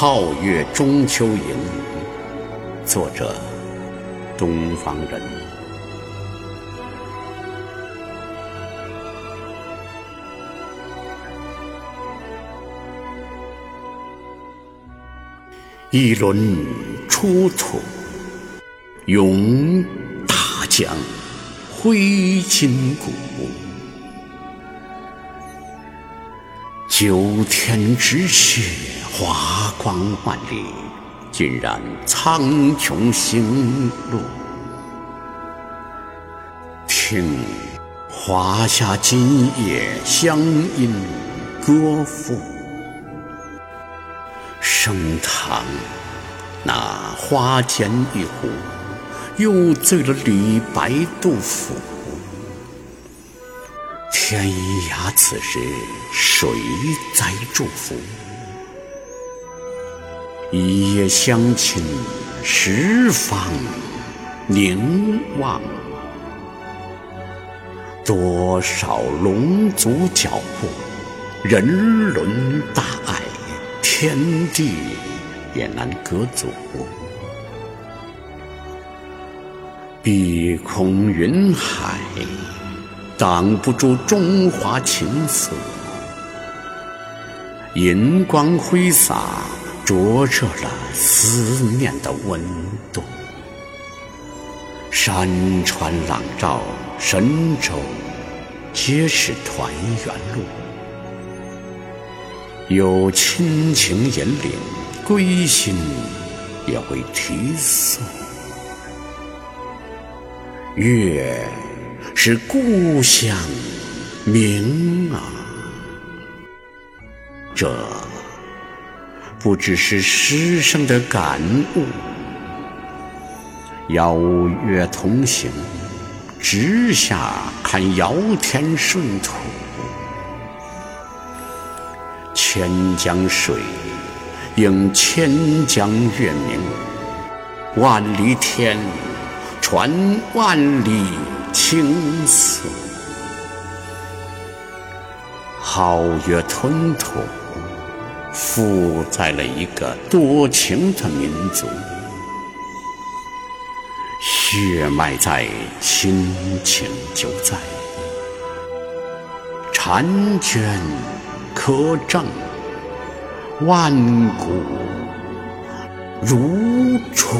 皓月中秋营，作者：东方人。一轮出土，咏大江挥金鼓。九天之血，华光万里，尽染苍穹星路。听华夏今夜乡音歌赋，升堂那花间一壶，又醉了李白杜甫。天涯此时谁在祝福？一夜相亲十方凝望。多少龙族脚步，人伦大爱，天地也难隔阻。碧空云海。挡不住中华情色，银光挥洒，灼热了思念的温度。山川朗照，神州皆是团圆路。有亲情引领，归心也会提速。月。是故乡明啊，这不只是诗声的感悟。邀月同行，直下看遥天顺土。千江水映千江月明，万里天传万里。青色，皓月吞吐，负载了一个多情的民族，血脉在，亲情就在，婵娟可证，万古如初。